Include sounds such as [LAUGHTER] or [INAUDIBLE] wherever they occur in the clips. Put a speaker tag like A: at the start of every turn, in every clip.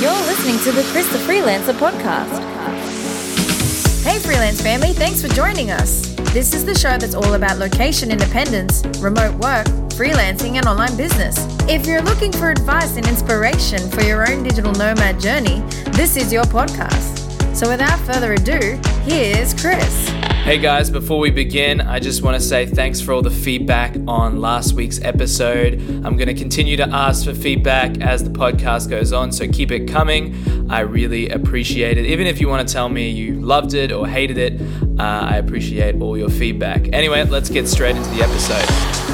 A: You're listening to the Chris the Freelancer podcast. Hey, freelance family, thanks for joining us. This is the show that's all about location independence, remote work, freelancing, and online business. If you're looking for advice and inspiration for your own digital nomad journey, this is your podcast. So without further ado, here's Chris.
B: Hey guys, before we begin, I just want to say thanks for all the feedback on last week's episode. I'm going to continue to ask for feedback as the podcast goes on, so keep it coming. I really appreciate it. Even if you want to tell me you loved it or hated it, uh, I appreciate all your feedback. Anyway, let's get straight into the episode.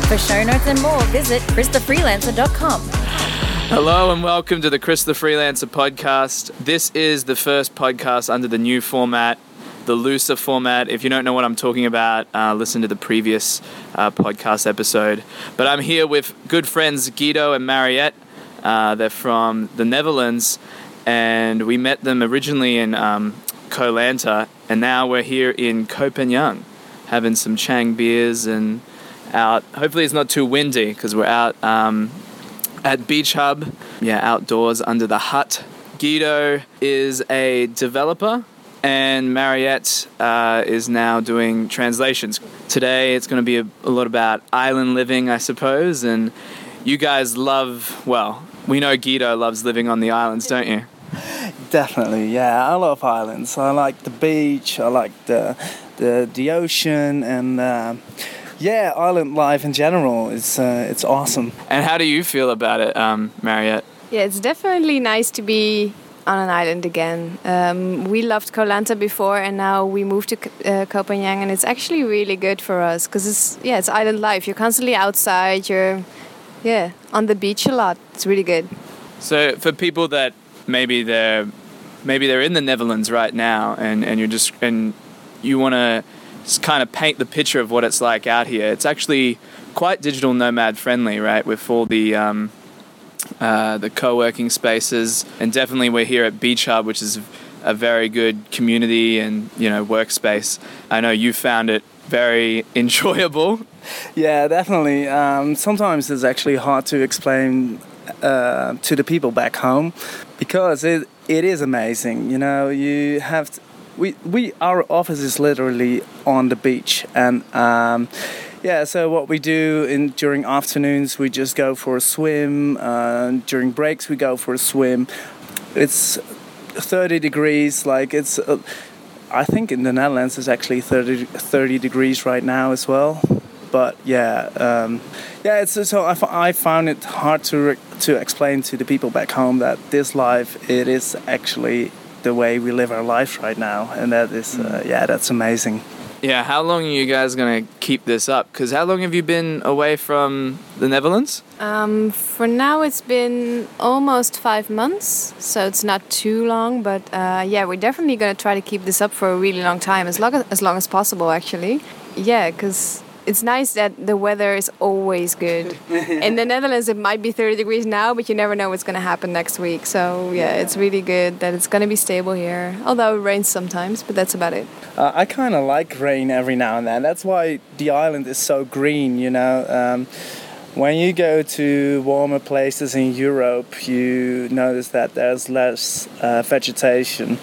A: For show notes and more, visit christhefreelancer.com.
B: Hello and welcome to the Chris the Freelancer podcast. This is the first podcast under the new format the looser format. If you don't know what I'm talking about, uh, listen to the previous uh, podcast episode. But I'm here with good friends Guido and Marjet. Uh, they're from the Netherlands, and we met them originally in um, Koh Lanta, and now we're here in Phangan, having some Chang beers and out. Hopefully, it's not too windy because we're out um, at Beachub, yeah, outdoors under the hut. Guido is a developer and Marjet uh, is now doing translations. Today it's going to be a, a, lot about island living, I suppose, and you guys love, well, we know Guido loves living on the islands, don't you?
C: Definitely, yeah. I love islands. I like the beach, I like the, the, the ocean, and uh, yeah, island life in general. It's, uh, it's awesome.
B: And how do you feel about it, um, Marjet?
D: Yeah, it's definitely nice to be on an island again. Um, we loved Koh Lanta before, and now we moved to uh, Phangan, and it's actually really good for us because it's yeah, it's island life. You're constantly outside. You're yeah on the beach a lot. It's really good.
B: So for people that maybe they're maybe they're in the Netherlands right now, and and you're just and you want to kind of paint the picture of what it's like out here. It's actually quite digital nomad friendly, right? With all the um, uh, the co-working spaces, and definitely we're here at Beachub, which is a very good community and you know workspace. I know you found it very [LAUGHS] enjoyable.
C: Yeah, definitely. Um, sometimes it's actually hard to explain uh, to the people back home because it it is amazing. You know, you have. To, we, we our office is literally on the beach and um, yeah, so what we do in during afternoons, we just go for a swim. Uh, during breaks, we go for a swim. It's 30 degrees, like it's. Uh, I think in the Netherlands it's actually 30, 30 degrees right now as well. But yeah, um, yeah. It's so I, I found it hard to to explain to the people back home that this life it is actually the way we live our life right now, and that is uh, yeah, that's amazing.
B: Yeah, how long are you guys to keep this up? Because how long have you been away from the Netherlands?
D: Um, for now, it's been almost five months, so it's not too long. But uh, yeah, we're definitely to try to keep this up for a really long time, as long as, as long as possible, actually. Yeah, because it's nice that the weather is always good. [LAUGHS] In the Netherlands, it might be 30 degrees now, but you never know what's going to happen next week. So, yeah, it's really good that it's going to be stable here. Although it rains sometimes, but that's about it.
C: Uh, I kind of like rain every now and then. That's why the island is so green, you know. Um, when you go to warmer places in Europe, you notice that there's less uh, vegetation.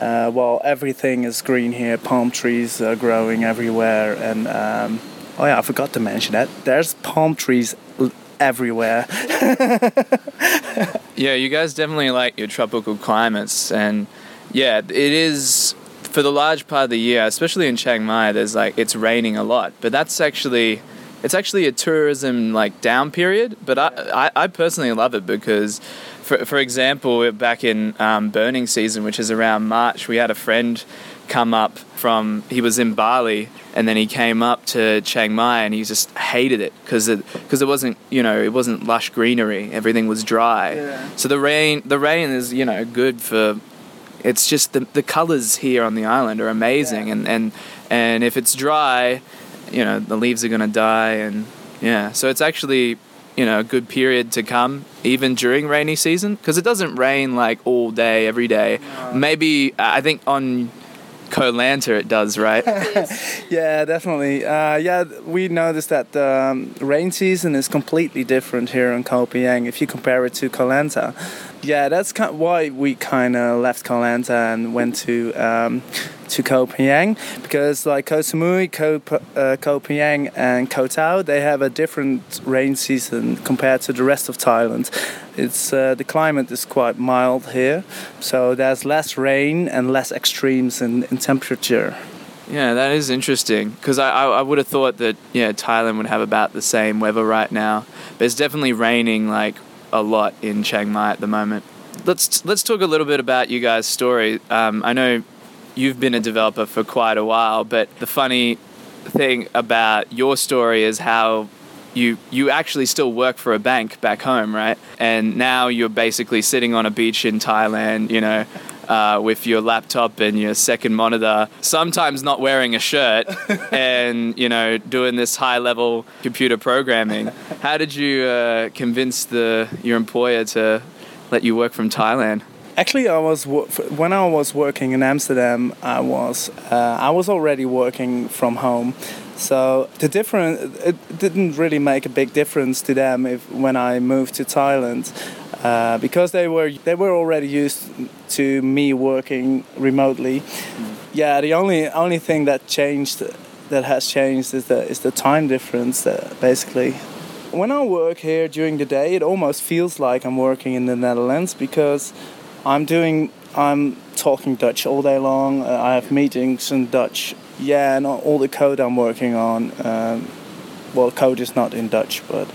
C: Uh, well, everything is green here. Palm trees are growing everywhere, and um, oh yeah, I forgot to mention that there's palm trees everywhere. [LAUGHS]
B: yeah, you guys definitely like your tropical climates, and yeah, it is for the large part of the year, especially in Chiang Mai. There's like it's raining a lot, but that's actually it's actually a tourism like down period. But I I, I personally love it because for, for example, back in um, burning season, which is around March, we had a friend come up from, he was in Bali and then he came up to Chiang Mai and he just hated it because it, cause it wasn't, you know, it wasn't lush greenery. Everything was dry. Yeah. So the rain, the rain is, you know, good for, it's just the, the colors here on the island are amazing. Yeah. And, and, and if it's dry, you know, the leaves are going to die and yeah. So it's actually you know a good period to come even during rainy season because it doesn't rain like all day every day no. maybe i think on Koh Lanta it does, right? [LAUGHS]
C: yeah, definitely. Uh, yeah, we noticed that the um, rain season is completely different here in Koh Phangan if you compare it to Koh Lanta. yeah, that's kind why we kind of left Koh Lanta and went to um, to Koh Phangan because like Koh Samui, Koh, uh, Koh Phangan, and Koh Tao, they have a different rain season compared to the rest of Thailand. It's uh, the climate is quite mild here, so there's less rain and less extremes in, in temperature.
B: Yeah, that is interesting because I, I, I would have thought that yeah Thailand would have about the same weather right now, but it's definitely raining like a lot in Chiang Mai at the moment. Let's let's talk a little bit about you guys' story. Um, I know you've been a developer for quite a while, but the funny thing about your story is how you you actually still work for a bank back home, right? And now you're basically sitting on a beach in Thailand, you know, uh, with your laptop and your second monitor, sometimes not wearing a shirt, [LAUGHS] and you know doing this high level computer programming. How did you uh, convince the your employer to let you work from Thailand?
C: Actually, I was when I was working in Amsterdam. I was uh, I was already working from home, so the difference it didn't really make a big difference to them if when I moved to Thailand. Uh, because they were they were already used to me working remotely. Mm. Yeah, the only only thing that changed that has changed is the is the time difference. That basically, when I work here during the day, it almost feels like I'm working in the Netherlands because I'm doing I'm talking Dutch all day long. Uh, I have meetings in Dutch. Yeah, and all the code I'm working on. Um, well, code is not in Dutch, but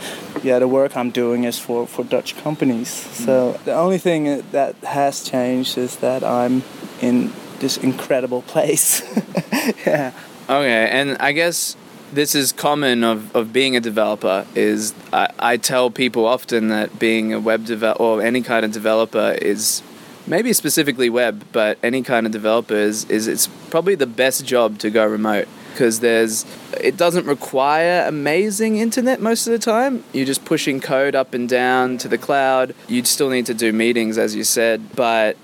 C: yeah, the work I'm doing is for, for Dutch companies. Mm. So the only thing that has changed is that I'm in this incredible place. [LAUGHS] yeah.
B: Okay, and I guess this is common of, of being a developer is I, I tell people often that being a web developer or any kind of developer is maybe specifically web, but any kind of developer is, is it's probably the best job to go remote because there's it doesn't require amazing internet most of the time. You're just pushing code up and down to the cloud. You'd still need to do meetings as you said, but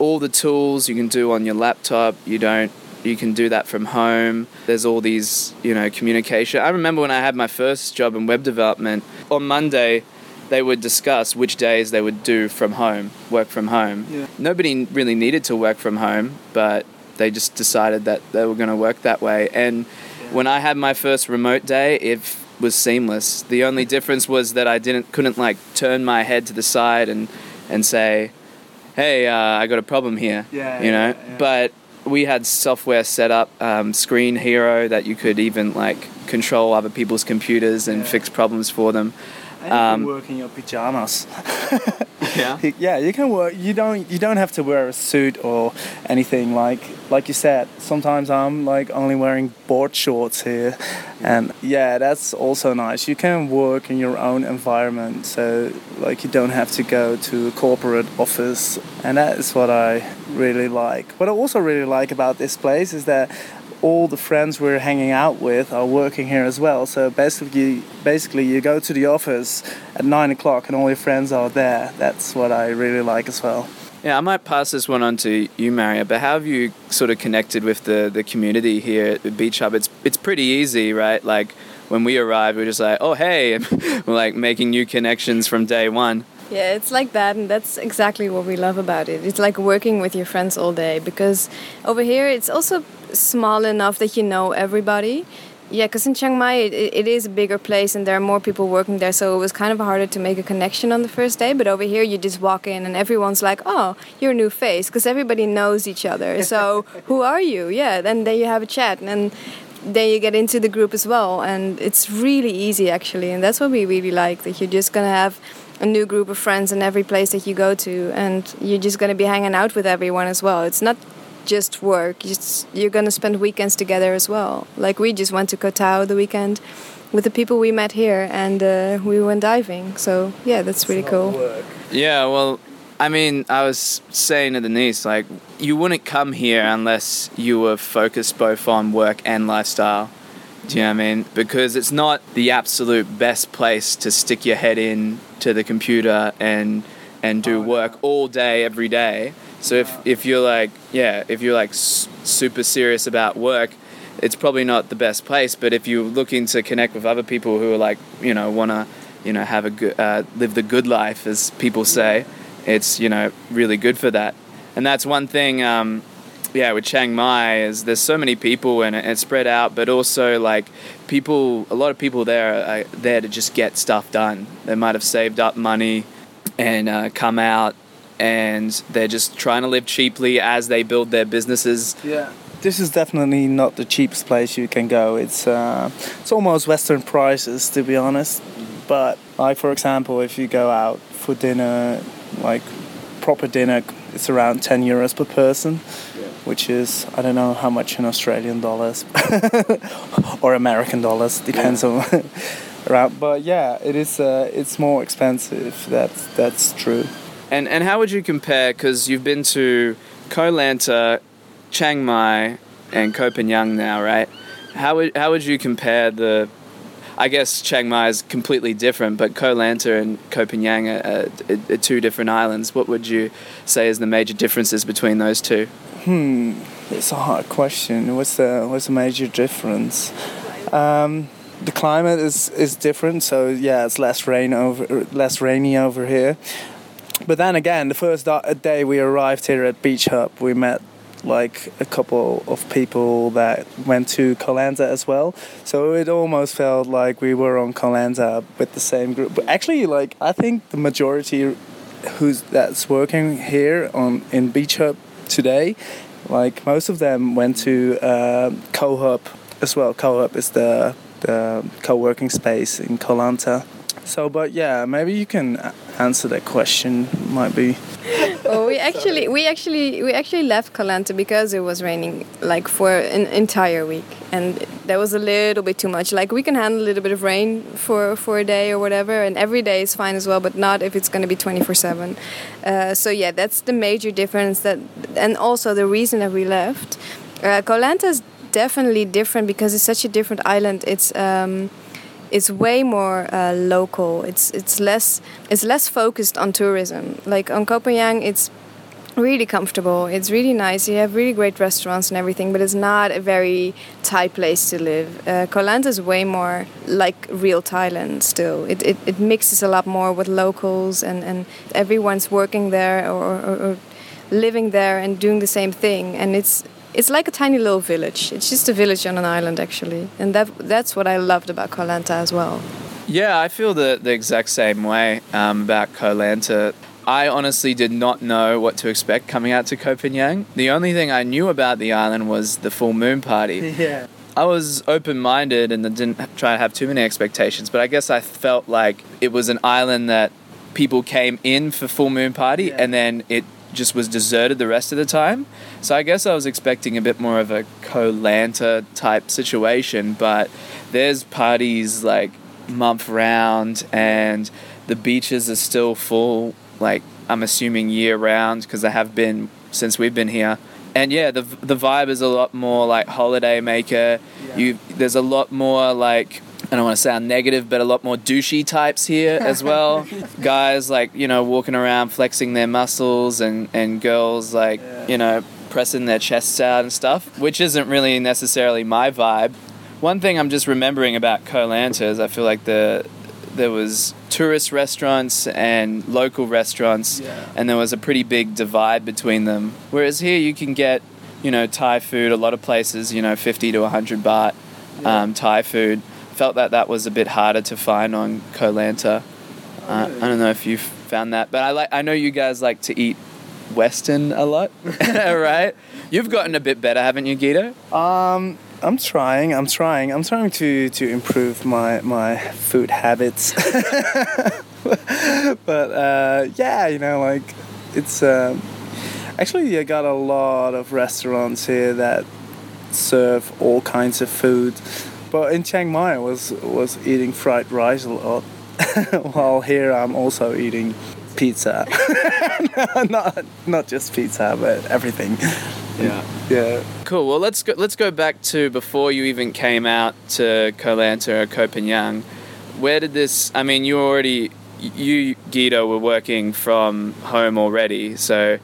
B: all the tools you can do on your laptop, you don't you can do that from home. There's all these, you know, communication. I remember when I had my first job in web development, on Monday they would discuss which days they would do from home, work from home. Yeah. Nobody really needed to work from home, but they just decided that they were going to work that way. And when I had my first remote day, it was seamless. The only difference was that I didn't couldn't like turn my head to the side and and say, "Hey, uh, I got a problem here."
C: Yeah,
B: you know.
C: Yeah, yeah.
B: But we had software set up, um, Screenhero, that you could even like control other people's computers and fix problems for them.
C: Um, work in your pajamas. [LAUGHS]
B: yeah. [LAUGHS]
C: Yeah, you can work. You don't. You don't have to wear a suit or anything. Like like you said, sometimes I'm like only wearing board shorts here, and yeah, that's also nice. You can work in your own environment, so like you don't have to go to a corporate office, and that is what I really like. What I also really like about this place is that all the friends we're hanging out with are working here as well. So basically, basically you go to the office at nine o'clock and all your friends are there. That's what I really like as well.
B: Yeah, I might pass this one on to you, Maria. But how have you sort of connected with the, the community here at Beachub? It's it's pretty easy, right? Like when we arrived, we are just like, oh hey, [LAUGHS] we're like making new connections from day one.
D: Yeah, it's like that, and that's exactly what we love about it. It's like working with your friends all day because over here it's also small enough that you know everybody. Yeah, because in Chiang Mai it, it is a bigger place and there are more people working there, so it was kind of harder to make a connection on the first day. But over here, you just walk in and everyone's like, "Oh, you're a new face," because everybody knows each other. [LAUGHS] So who are you? Yeah, then then you have a chat, and then you get into the group as well, and it's really easy actually, and that's what we really like. That you're just gonna have a new group of friends in every place that you go to, and you're just gonna be hanging out with everyone as well. It's not just work. you're gonna spend weekends together as well. Like we just went to Koh Tao the weekend with the people we met here, and uh, we went diving. So yeah, that's really cool.
C: Work.
B: Yeah, well, I mean, I was saying to Denise, like, you wouldn't come here unless you were focused both on work and lifestyle. Do you know what I mean? Because it's not the absolute best place to stick your head in to the computer and and do oh, work no. all day every day. So if, if you're like, yeah, if you're like super serious about work, it's probably not the best place. But if you're looking to connect with other people who are like, you know, want to, you know, have a good, uh, live the good life, as people say, it's you know really good for that. And that's one thing. Um, yeah, with Chiang Mai is there's so many people and it's spread out, but also like people, a lot of people there are there to just get stuff done. They might have saved up money and uh, come out, and they're just trying to live cheaply as they build their businesses.
C: Yeah. This is definitely not the cheapest place you can go. It's uh, it's almost Western prices to be honest. But like for example, if you go out for dinner, like proper dinner, it's around 10 euros per person which is I don't know how much in Australian dollars [LAUGHS] or American dollars, depends yeah. on [LAUGHS] around. But yeah, it is. Uh, it's more expensive. That's that's true.
B: And and how would you compare? Because you've been to Koh Lanta, Chiang Mai, and Phangan now, right? How would how would you compare the I guess Chiang Mai is completely different, but Koh Lanta and Phangan are, are, are, two different islands. What would you say is the major differences between those two?
C: Hmm, it's a hard question. What's the what's the major difference? Um, the climate is is different, so yeah, it's less rain over less rainy over here. But then again, the first day we arrived here at Beachub, we met like a couple of people that went to Koh Lanta as well. So it almost felt like we were on Koh Lanta with the same group. But actually, like I think the majority who's that's working here on in Beachub today. Like most of them went to uh, KoHub as well. KoHub is the, the co-working space in Koh Lanta. So, but yeah, maybe you can answer that question. Might be.
D: well, [LAUGHS] we actually we actually we actually left Koh Lanta because it was raining like for an entire week, and that was a little bit too much. Like we can handle a little bit of rain for for a day or whatever, and every day is fine as well, but not if it's going to be twenty four seven. Uh, so yeah, that's the major difference. That and also the reason that we left. Uh, Lanta is definitely different because it's such a different island. It's um, it's way more uh, local. It's it's less it's less focused on tourism. Like on Phangan, it's really comfortable. It's really nice. You have really great restaurants and everything, but it's not a very Thai place to live. Uh, Koh Lanta is way more like real Thailand still. It, it, it mixes a lot more with locals and, and everyone's working there or, or, or living there and doing the same thing. And it's it's like a tiny little village. It's just a village on an island, actually, and that that's what I loved about Koh Lanta as well.
B: Yeah, I feel the the exact same way um, about Koh Lanta. I honestly did not know what to expect coming out to Koh Phangan. The only thing I knew about the island was the full moon party. [LAUGHS]
C: Yeah.
B: I was open minded and didn't try to have too many expectations, but I guess I felt like it was an island that people came in for full moon party yeah. and then it just was deserted the rest of the time. So I guess I was expecting a bit more of a Koh Lanta type situation, but there's parties like month round and the beaches are still full, like I'm assuming year round because they have been since we've been here. And yeah, the the vibe is a lot more like holiday maker. Yeah. You there's a lot more like I don't want to sound negative, but a lot more douchey types here as well. [LAUGHS] Guys like you know walking around flexing their muscles, and and girls like yeah. you know pressing their chests out and stuff, which isn't really necessarily my vibe. One thing I'm just remembering about Koh Lanta is I feel like the there was tourist restaurants and local restaurants, yeah. and there was a pretty big divide between them. Whereas here you can get you know Thai food, a lot of places you know 50 to 100 baht yeah. um, Thai food felt that that was a bit harder to find on Koh Lanta. Uh, I don't know if you've found that, but I like. I know you guys like to eat Western a lot, [LAUGHS] right? You've gotten a bit better, haven't you, Guido?
C: Um, I'm trying. I'm trying. I'm trying to to improve my my food habits. [LAUGHS] but uh, yeah, you know, like it's um, actually I got a lot of restaurants here that serve all kinds of food. But in Chiang Mai, I was was eating fried rice a lot. [LAUGHS] While here, I'm also eating pizza. [LAUGHS] not not just pizza, but everything.
B: Yeah.
C: Yeah.
B: Cool. Well, let's go. Let's go back to before you even came out to Koh Lanta or Koh Phangan. Where did this? I mean, you already you Guido were working from home already, so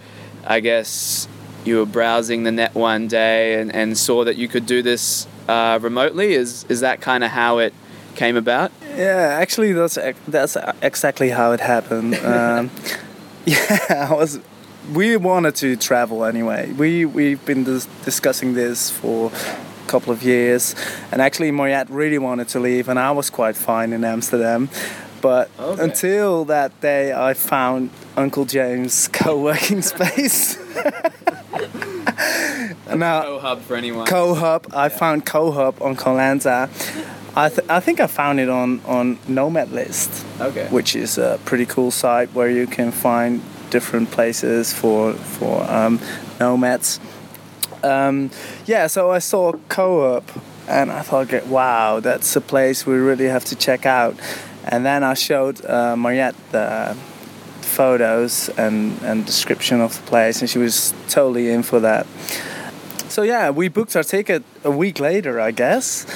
B: I guess you were browsing the net one day and, and saw that you could do this uh, remotely? Is is that kind of how it came about?
C: Yeah, actually, that's that's exactly how it happened. [LAUGHS] Um, Yeah, [LAUGHS] I was. We wanted to travel anyway. We we've been dis- discussing this for a couple of years, and actually, Marjet really wanted to leave, and I was quite fine in Amsterdam. But
B: Okay.
C: until that day, I found Uncle James' [LAUGHS] co-working space. [LAUGHS] now,
B: KoHub for anyone.
C: KoHub. I found KoHub on Koh-Lanta. I, th- I think I found it on on Nomad List
B: okay.
C: which is a pretty cool site where you can find different places for for um, nomads. Um, yeah, so I saw KoHub and I thought, wow, that's a place we really have to check out. And then I showed uh, Marjet the photos and, and description of the place, and she was totally in for that. So yeah, we booked our ticket a week later, I guess,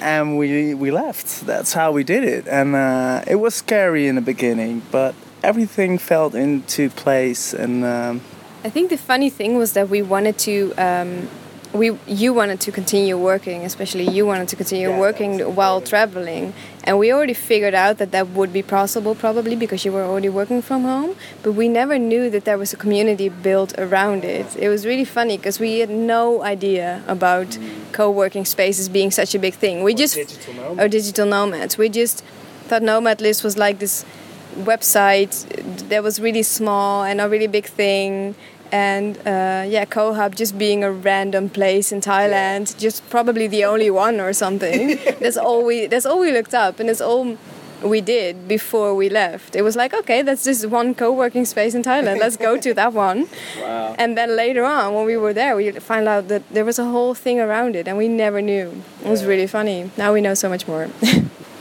C: and we we left. That's how we did it, and uh, it was scary in the beginning, but everything felt into place, and um,
D: I think the funny thing was that we wanted to. Um, we, you wanted to continue working, especially you wanted to continue
C: Yeah,
D: working while traveling, and we already figured out that that would be possible probably because you were already working from home. But we never knew that there was a community built around it. It was really funny because we had no idea about co-working spaces being such a big thing. We just
C: digital nomads.
D: or digital nomads. We just thought Nomad List was like this website that was really small and a really big thing. And uh, yeah, KoHub just being a random place in Thailand, just probably the only one or something. [LAUGHS] [LAUGHS] that's all we that's all we looked up, and that's all we did before we left. It was like, okay, that's just one co-working space in Thailand. Let's go to that one. [LAUGHS]
B: Wow.
D: And then later on, when we were there, we found out that there was a whole thing around it, and we never knew. It was really funny. Now we know so much more.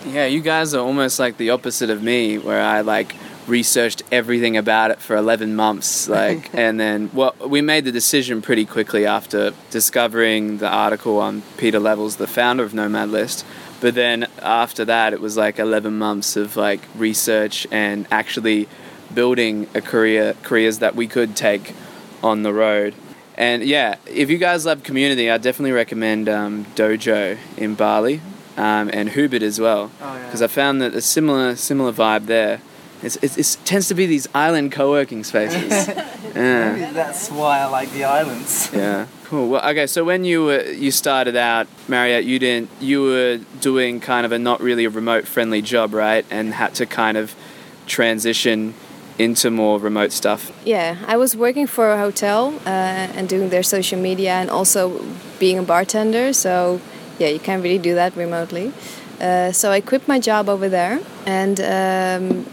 B: Yeah, you guys are almost like the opposite of me, where I like researched everything about it for 11 months like [LAUGHS] and then well we made the decision pretty quickly after discovering the article on Pieter Levels the founder of nomad list but then after that it was like 11 months of like research and actually building a career careers that we could take on the road and yeah if you guys love community i definitely recommend um, dojo in bali um, and Hubud as well
C: Oh, yeah.
B: because I found that a similar similar vibe there. It's, it's, it tends to be these island co-working spaces. [LAUGHS] yeah,
C: maybe that's why I like the islands.
B: yeah, cool. Well, okay. So when you were you started out, Marjet, you didn't you were doing kind of a not really a remote friendly job, right? And had to kind of transition into more remote stuff.
D: Yeah, I was working for a hotel uh, and doing their social media and also being a bartender. So, yeah, you can't really do that remotely. Uh, so I quit my job over there, and um,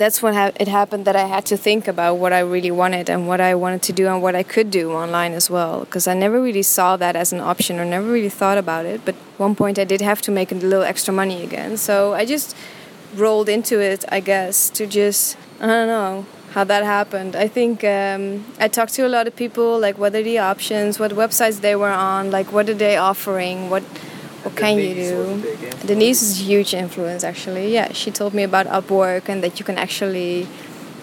D: that's when ha- it happened that I had to think about what I really wanted and what I wanted to do and what I could do online as well. Because I never really saw that as an option or never really thought about it. But one point I did have to make a little extra money again. So I just rolled into it, I guess, to just I don't know how that happened. I think um, I talked to a lot of people, like what are the options, what websites they were on, like what are they offering, what what can you do. Denise is a huge influence, actually. Yeah, she told me about Upwork and that you can actually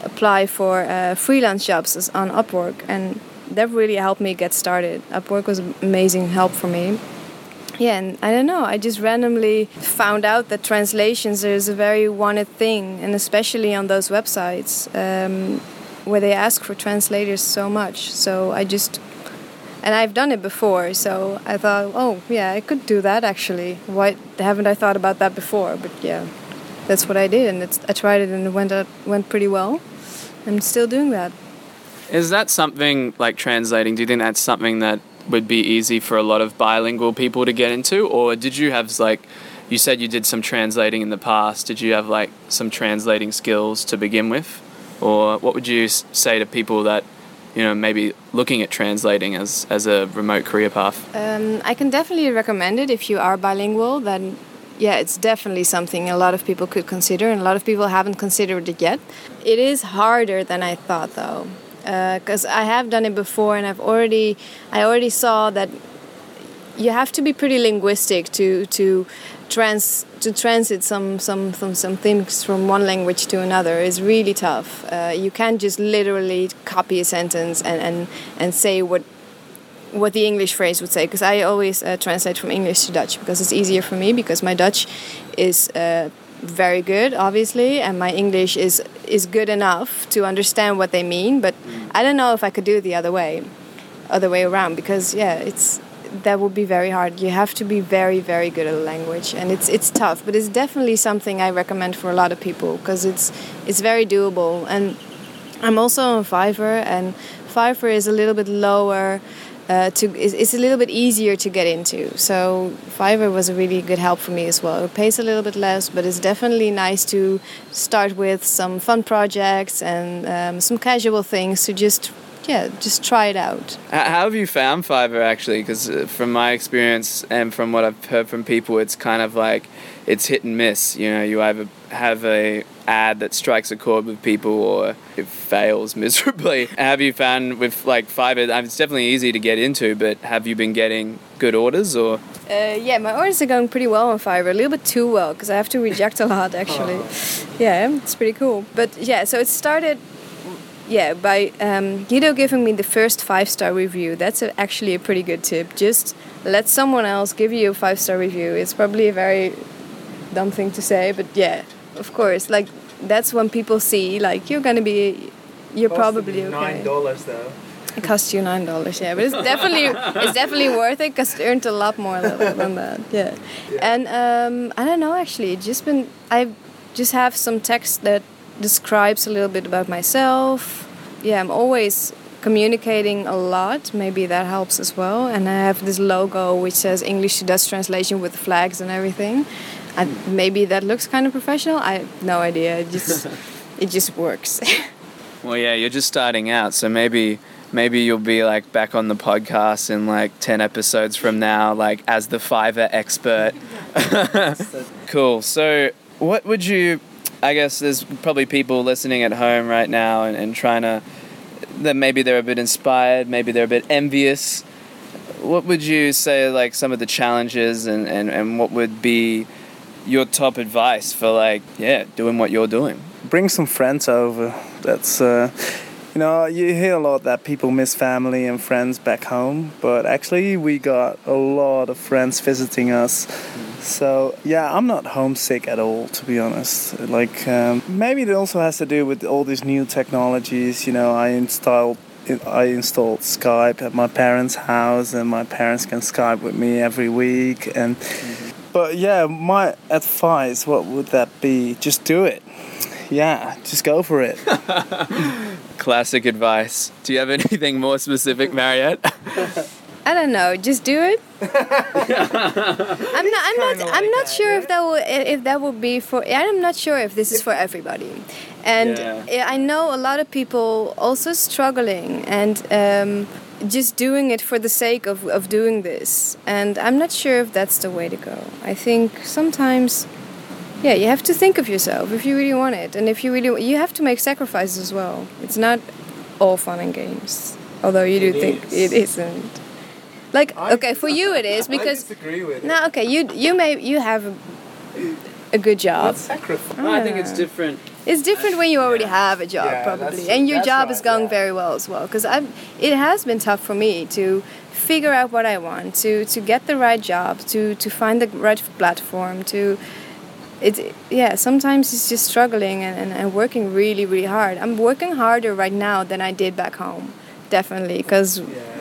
D: apply for uh, freelance jobs on Upwork, and that really helped me get started. Upwork was amazing help for me. Yeah, and I don't know. I just randomly found out that translations is a very wanted thing, and especially on those websites um, where they ask for translators so much. So I just, and I've done it before. So I thought, oh yeah, I could do that actually. Why haven't I thought about that before? But yeah, that's what I did, and it's, I tried it, and it went out, went pretty well. I'm still doing that.
B: Is that something like translating? Do you think that's something that would be easy for a lot of bilingual people to get into, or did you have like? You said you did some translating in the past. Did you have like some translating skills to begin with, or what would you say to people that you know maybe looking at translating as as a remote career path?
D: Um, I can definitely recommend it if you are bilingual. Then, yeah, it's definitely something a lot of people could consider, and a lot of people haven't considered it yet. It is harder than I thought, though, because I have done it before, and I've already, I already saw that you have to be pretty linguistic to to trans to transit some some some, some things from one language to another is really tough. Uh, you can't just literally copy a sentence and and, and say what what the English phrase would say because I always uh, translate from English to Dutch because it's easier for me because my Dutch is uh, very good, obviously, and my English is is good enough to understand what they mean. But I don't know if I could do it the other way, other way around, because yeah, it's that would be very hard. You have to be very, very good at a language, and it's it's tough. But it's definitely something I recommend for a lot of people because it's it's very doable. And I'm also on Fiverr, and Fiverr is a little bit lower. Uh, to it's, it's a little bit easier to get into. So Fiverr was a really good help for me as well. It pays a little bit less, but it's definitely nice to start with some fun projects and um, some casual things to just yeah, just try it out.
B: How have you found Fiverr actually? Because from my experience and from what I've heard from people, it's kind of like it's hit and miss. You know, you either have a ad that strikes a chord with people or it fails [LAUGHS] miserably. have you found with like Fiverr? It's definitely easy to get into, but have you been getting good orders or?
D: Uh, yeah, my orders are going pretty well on Fiverr. A little bit too well because I have to reject a lot actually. Oh. Yeah, it's pretty cool. But yeah, so it started yeah, by um, Guido giving me the first five star review. That's a, actually a pretty good tip. Just let someone else give you a five star review. It's probably a very dumb thing to say, but yeah, of course. Like that's when people see like you're gonna be, you're probably okay.
C: Nine dollars though.
D: It costs you nine dollars, yeah, but it's definitely it's definitely worth it because it earned a lot more than that, yeah. yeah. And um, I don't know actually, just been I just have some text that describes a little bit about myself. Yeah, I'm always communicating a lot. Maybe that helps as well. And I have this logo which says English to Dutch translation with flags and everything. And maybe that looks kind of professional. I have no idea. It just [LAUGHS] it just works. [LAUGHS]
B: well, yeah, you're just starting out, so maybe maybe you'll be like back on the podcast in like 10 episodes from now like as the Fiverr expert. [LAUGHS] cool. So, what would you I guess there's probably people listening at home right now and, and trying to that maybe they're a bit inspired, maybe they're a bit envious. What would you say like some of the challenges and, and, and what would be your top advice for like yeah doing what you're doing?
C: Bring some friends over. That's uh, you know you hear a lot that people miss family and friends back home, but actually we got a lot of friends visiting us. Mm so yeah, I'm not homesick at all, to be honest. Like um, maybe it also has to do with all these new technologies. You know, I installed I installed Skype at my parents' house, and my parents can Skype with me every week. And mm-hmm. but yeah, my advice, what would that be? Just do it. Yeah, just go for it. [LAUGHS]
B: Classic advice. Do you have anything more specific, Marjet? [LAUGHS]
D: I don't know. Just do it. [LAUGHS] I'm not. I'm not. Like I'm not sure if that will. If that will be for. I'm not sure if this is for everybody, and yeah. I know a lot of people also struggling and um, just doing it for the sake of of doing this, and I'm not sure if that's the way to go. I think sometimes. Yeah, you have to think of yourself if you really want it, and if you really, you have to make sacrifices as well. It's not all fun and games, although you do it think it isn't. Like I, okay, for you it is because
C: I disagree with
D: no. Okay, you you may you have a, a good job.
B: sacrifice. I, I think it's ah. different.
D: It's different when you already yeah. have a job, yeah, probably, and your job right, is going yeah. very well as well. Because i it has been tough for me to figure out what I want, to to get the right job, to to find the right platform, to it yeah sometimes it's just struggling and, and, and working really really hard i'm working harder right now than i did back home definitely because yeah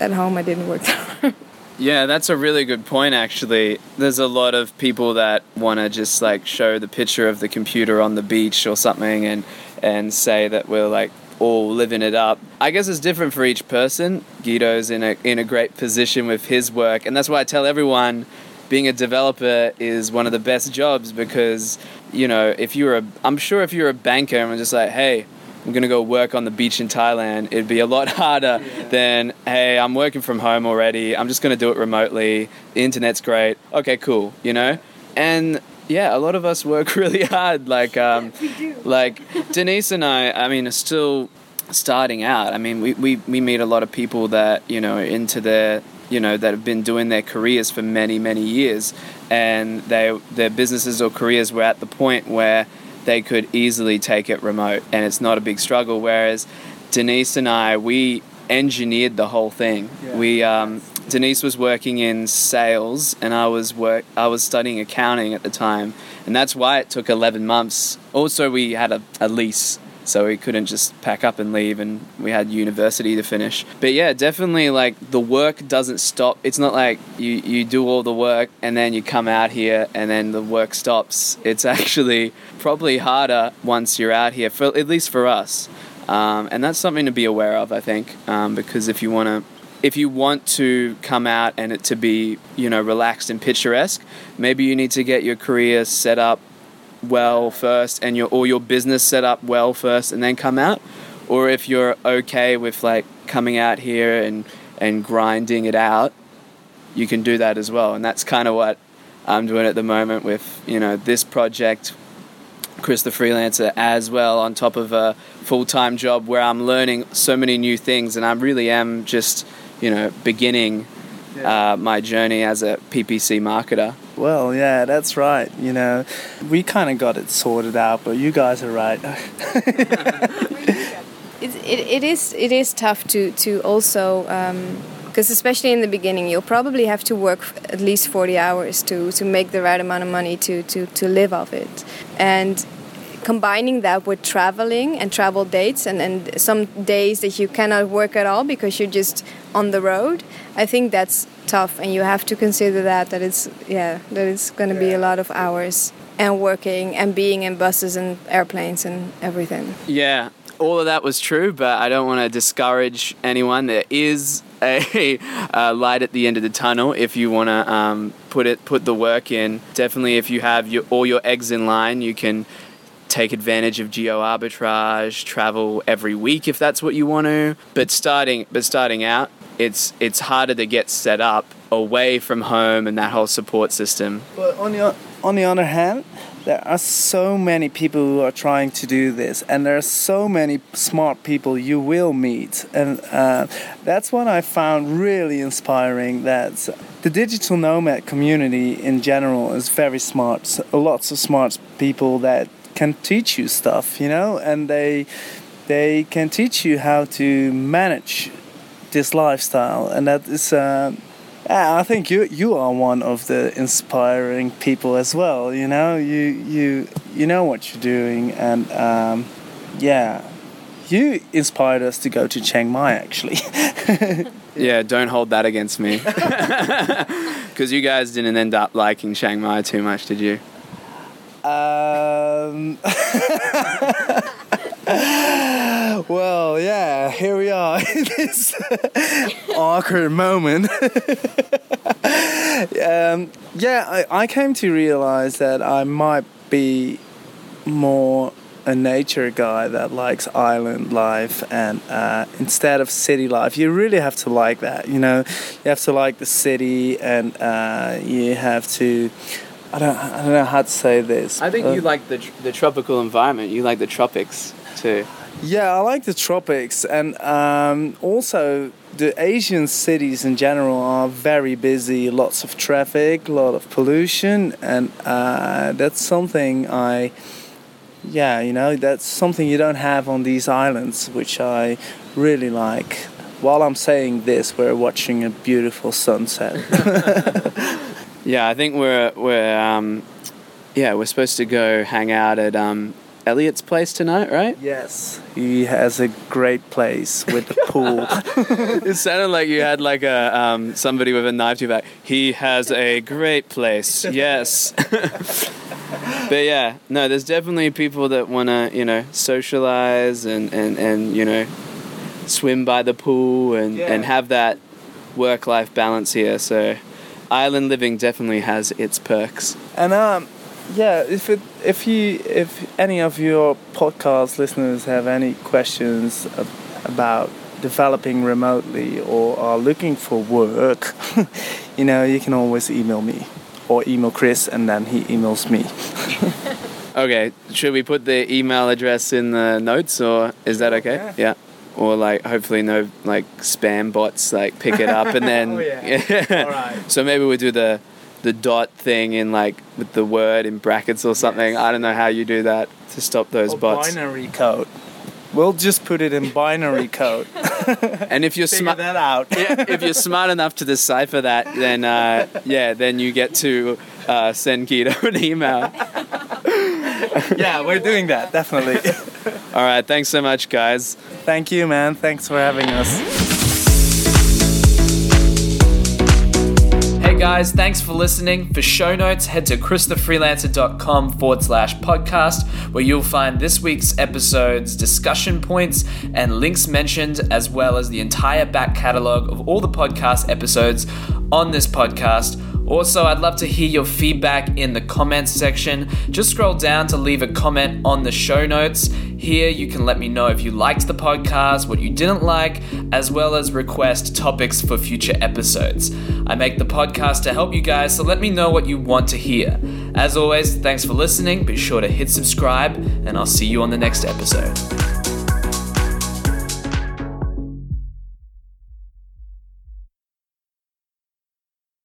D: at home I didn't work [LAUGHS] that.
B: Yeah, that's a really good point actually. There's a lot of people that want to just like show the picture of the computer on the beach or something and and say that we're like all living it up. I guess it's different for each person. Guido's in a in a great position with his work and that's why I tell everyone being a developer is one of the best jobs because you know, if you're a I'm sure if you're a banker and just like, "Hey, I'm going to go work on the beach in Thailand, it'd be a lot [LAUGHS] harder yeah. than, hey, I'm working from home already. I'm just going to do it remotely. The internet's great. Okay, cool, you know? And yeah, a lot of us [LAUGHS] work really hard. Like, um, like Denise and I, I mean, are still starting out. I mean, we, we, we meet a lot of people that, you know, into their, you know, that have been doing their careers for many, many years. And they, their businesses or careers were at the point where they could easily take it remote and it's not a big struggle. Whereas Denise and I, we engineered the whole thing. Yeah. We um, Denise was working in sales, and I was work. I was studying accounting at the time, and that's why it took eleven months. Also, we had a, a lease, so we couldn't just pack up and leave, and we had university to finish. But yeah, definitely like the work doesn't stop. It's not like you you do all the work and then you come out here and then the work stops. It's [LAUGHS] actually probably harder once you're out here, for at least for us. Um, and that's something to be aware of, I think, um, because if you want to if you want to come out and it to be you know relaxed and picturesque maybe you need to get your career set up well first and your or your business set up well first and then come out? Or if you're okay with like coming out here and and grinding it out you can do that as well. And that's kind of what I'm doing at the moment with you know this project Chris the freelancer as well on top of a full-time job where I'm learning so many new things. And I really am just you know, beginning uh, my journey as a PPC marketer.
C: Well, yeah, that's right. You know, we kind of got it sorted out, but you guys are right. [LAUGHS] [LAUGHS]
D: it, it, it is it is tough to to also because um, especially in the beginning you'll probably have to work at least 40 hours to to make the right amount of money to to to live off it and combining that with traveling and travel dates and, and some days that you cannot work at all because you're just on the road i think that's tough. And you have to consider that that it's yeah that it's going to be a lot of hours and working and being in buses and airplanes and everything.
B: Yeah all of that was true but i don't want to discourage anyone. There is a [LAUGHS] uh, light at the end of the tunnel if you want to um, put it put the work in. Definitely if you have your, all your eggs in line you can take advantage of geo arbitrage, travel every week if that's what you want to. But starting but starting out, it's it's harder to get set up away from home and that whole support system.
C: But on the on the other hand, there are so many people who are trying to do this, and there are so many smart people you will meet, and uh, that's what I found really inspiring. That the digital nomad community in general is very smart. Lots of smart people that can teach you stuff, you know, and they they can teach you how to manage this lifestyle, and that is. Uh, I think you you are one of the inspiring people as well. You know, you you you know what you're doing, and um, yeah, you inspired us to go to Chiang Mai actually. [LAUGHS]
B: yeah, don't hold that against me, [LAUGHS] because you guys didn't end up liking Chiang Mai too much, did you?
C: Um, [LAUGHS] well, yeah, here we are [LAUGHS] in this [LAUGHS] awkward moment. um, yeah, I, I came to realize that I might be more a nature guy that likes island life and uh, instead of city life you really have to like that you know you have to like the city and uh, you have to I don't, I don't know how to say this.
B: I think uh, you like the the tropical environment. You like the tropics too.
C: Yeah, I like the tropics, and um, also the Asian cities in general are very busy. Lots of traffic, a lot of pollution, and uh, that's something I. Yeah, you know, that's something you don't have on these islands, which I really like. While I'm saying this, we're watching a beautiful sunset. [LAUGHS]
B: Yeah, I think we're we're um, yeah we're supposed to go hang out at um, Elliot's place tonight, right?
C: Yes, he has a great place with the pool. [LAUGHS] [LAUGHS]
B: it sounded like you had like a um, somebody with a knife to your back. He has a great place. Yes. [LAUGHS] but yeah, no, there's definitely people that want to you know socialize and and and you know swim by the pool and yeah. and have that work life balance here. So island living definitely has its perks.
C: And um, yeah, if it, if you if any of your podcast listeners have any questions about developing remotely or are looking for work, [LAUGHS] you know, you can always email me or email Chris and then he emails me. [LAUGHS]
B: okay, should we put the email address in the notes or is that okay?
C: Yeah.
B: yeah or like hopefully no like spam bots like pick it up and [LAUGHS] then
C: oh, yeah. [LAUGHS] yeah. All right.
B: so maybe we do the the dot thing in like with the word in brackets or something. Yes. I don't know how you do that to stop those
C: or
B: bots.
C: Binary code. We'll just put it in [LAUGHS] binary code.
B: And if you're smart,
C: that out.
B: if you're smart enough to decipher that, then uh, yeah, then you get to uh, send Guido an email. [LAUGHS]
C: yeah, we're doing that definitely. [LAUGHS]
B: All right, thanks so much, guys.
C: Thank you, man. Thanks for having us.
B: Hey guys, thanks for listening. For show notes, head to christhefreelancer.com forward slash podcast, where you'll find this week's episode's discussion points and links mentioned, as well as the entire back catalogue of all the podcast episodes on this podcast. Also, I'd love to hear your feedback in the comments section. Just scroll down to leave a comment on the show notes. Here, you can let me know if you liked the podcast, what you didn't like, as well as request topics for future episodes. I make the podcast to help you guys, so let me know what you want to hear. As always, thanks for listening. Be sure to hit subscribe, and I'll see you on the next episode.